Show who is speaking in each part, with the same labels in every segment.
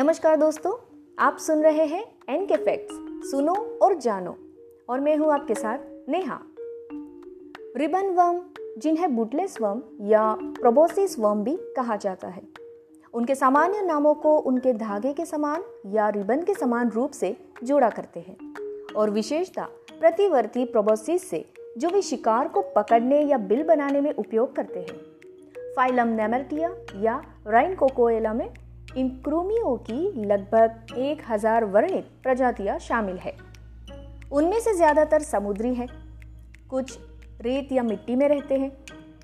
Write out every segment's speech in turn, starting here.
Speaker 1: नमस्कार दोस्तों, आप सुन रहे हैं एन के फैक्ट्स सुनो और जानो। और मैं हूँ आपके साथ नेहा। रिबन वर्म, जिन्हें बुटलेस वर्म या प्रोबोसिस वर्म भी कहा जाता है, उनके सामान्य नामों को उनके धागे के समान या रिबन के समान रूप से जोड़ा करते हैं। और विशेषता, प्रतिवर्ती प्रोबोसिस से, जो वे शिकार को पकड़ने या बिल बनाने में उपयोग करते हैं। फाइलम नेमरटिया या राइन कोकोएला में इन क्रोमियों की लगभग एक हज़ार वर्णित प्रजातियाँ शामिल है। उनमें से ज़्यादातर समुद्री हैं। कुछ रेत या मिट्टी में रहते हैं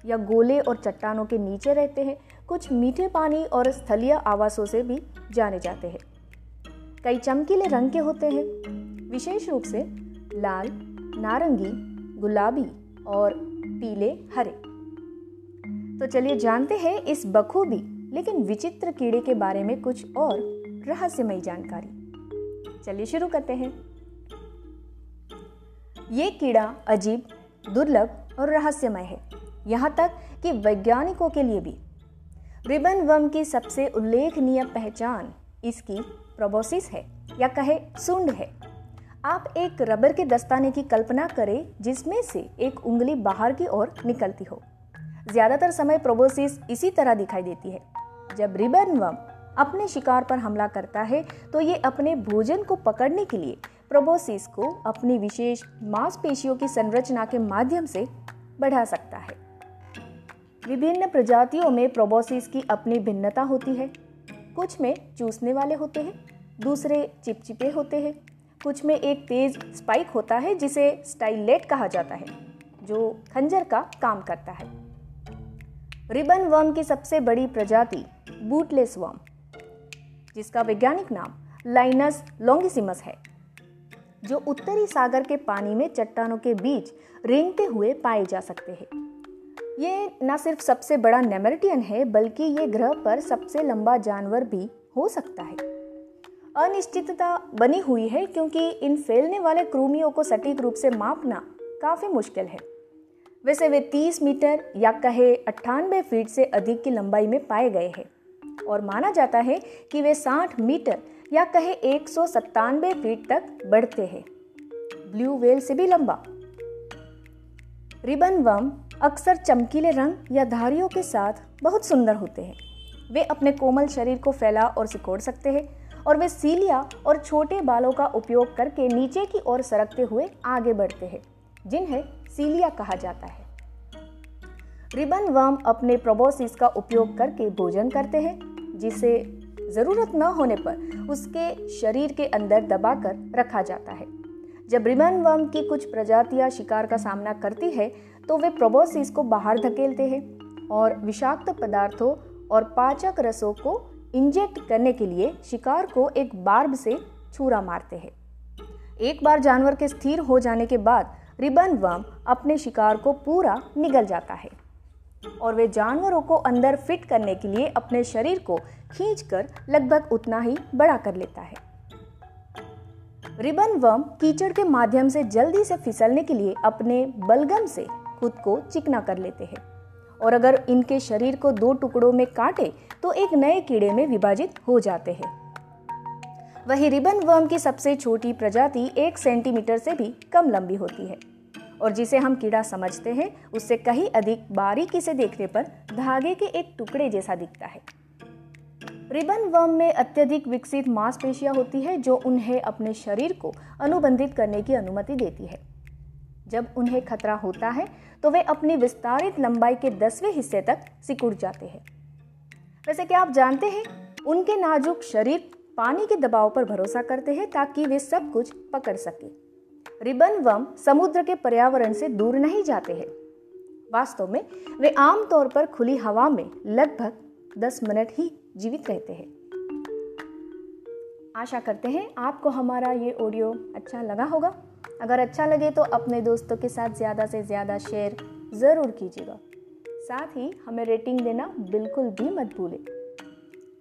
Speaker 1: या गोले और चट्टानों के नीचे रहते हैं। कुछ मीठे पानी और स्थलीय आवासों से भी जाने जाते हैं। कई चमकीले रंग के होते हैं। विशेष रूप से लाल, नारंगी, गुलाबी और पीले, हरे। तो चलिए जानते हैं इस बखूबी लेकिन विचित्र कीड़े के बारे में कुछ और रहस्यमयी जानकारी। चलिए शुरू करते हैं। ये कीड़ा अजीब, दुर्लभ और रहस्यमय है, यहाँ तक कि वैज्ञानिकों के लिए भी। रिबन वम की सबसे उल्लेखनीय पहचान इसकी प्रोबोसिस है, या कहे सुंड है। आप एक रबर के दस्ताने की कल्पना करें जिसमें से एक उंगली बाहर की ओर निकलती हो। ज़्यादातर समय प्रोबोसिस इसी तरह दिखाई देती है। जब रिबन वम अपने शिकार पर हमला करता है तो ये अपने भोजन को पकड़ने के लिए प्रोबोसिस को अपनी विशेष मांसपेशियों की संरचना के माध्यम से बढ़ा सकता है। विभिन्न प्रजातियों में प्रोबोसिस की अपनी भिन्नता होती है। कुछ में चूसने वाले होते हैं, दूसरे चिपचिपे होते हैं। कुछ में एक तेज स्पाइक होता है, जिसे स्टाइलेट कहा जाता है, जो खंजर का काम करता है। रिबन वर्म की सबसे बड़ी प्रजाति, बूटलेस वर्म, जिसका वैज्ञानिक नाम लाइनस लॉन्गिसिमस है, जो उत्तरी सागर के पानी में चट्टानों के बीच रेंगते हुए पाए जा सकते हैं। ये न सिर्फ़ सबसे बड़ा नेमरिटियन है, बल्कि ये ग्रह पर सबसे लंबा जानवर भी हो सकता है। अनिश्चितता बनी हुई है, क्योंकि इन फैलने वाले क्रूमियों को सटीक रूप से मापना काफ़ी मुश्किल है। वैसे वे 30 मीटर या कहे अट्ठानबे फीट से अधिक की लंबाई में पाए गए हैं। और माना जाता है कि वे 60 मीटर या कहे एक सौ सत्तानबे फीट तक बढ़ते हैं। ब्लू वेल से भी लंबा। रिबन वम अक्सर चमकीले रंग या धारियों के साथ बहुत सुंदर होते हैं। वे अपने कोमल शरीर को फैला और सिकोड़ सकते हैं और वे सीलिया और छोटे बालों का उपयोग करके नीचे की ओर सरकते हुए आगे बढ़ते हैं। जिन्हें सीलिया कहा जाता है। रिबन वर्म अपने प्रोबोसिस का उपयोग करके भोजन करते हैं, जिसे ज़रूरत न होने पर उसके शरीर के अंदर दबाकर रखा जाता है। जब रिबन वर्म की कुछ प्रजातियाँ शिकार का सामना करती है तो वे प्रोबोसिस को बाहर धकेलते हैं और विषाक्त पदार्थों और पाचक रसों को इंजेक्ट करने के लिए शिकार को एक बार्ब से छुरा मारते हैं। एक बार जानवर के स्थिर हो जाने के बाद रिबन वर्म अपने शिकार को पूरा निगल जाता है और वे जानवरों को अंदर फिट करने के लिए अपने शरीर को खींचकर लगभग उतना ही बड़ा कर लेता है। रिबन वर्म कीचड़ के माध्यम से जल्दी से फिसलने के लिए अपने बलगम से खुद को चिकना कर लेते हैं। और अगर इनके शरीर को दो टुकड़ों में काटे तो एक नए कीड़े में विभाजित हो जाते हैं। वही रिबन वर्म की सबसे छोटी प्रजाति एक सेंटीमीटर से भी कम लंबी होती है। और जिसे हम कीड़ा समझते हैं, उससे कहीं अधिक बारीकी से देखने पर धागे के एक टुकड़े जैसा दिखता है। रिबन वर्म में अत्यधिक विकसित मांसपेशियाँ होती है, जो उन्हें अपने शरीर को अनुबंधित करने की अनुमति देती है। जब उन्हें खतरा होता है तो वे अपनी विस्तारित लंबाई के दसवें हिस्से तक सिकुड़ जाते हैं। वैसे क्या आप जानते हैं, उनके नाजुक शरीर पानी के दबाव पर भरोसा करते हैं ताकि वे सब कुछ पकड़ सके। रिबन वम समुद्र के पर्यावरण से दूर नहीं जाते हैं। वास्तव में, वे आमतौर पर खुली हवा में लगभग 10 मिनट ही जीवित रहते हैं। आशा करते हैं आपको हमारा ये ऑडियो अच्छा लगा होगा। अगर अच्छा लगे तो अपने दोस्तों के साथ ज़्यादा से ज़्यादा शेयर ज़रूर कीजिएगा। साथ ही हमें रेटिंग देना बिल्कुल भी मत भूलें।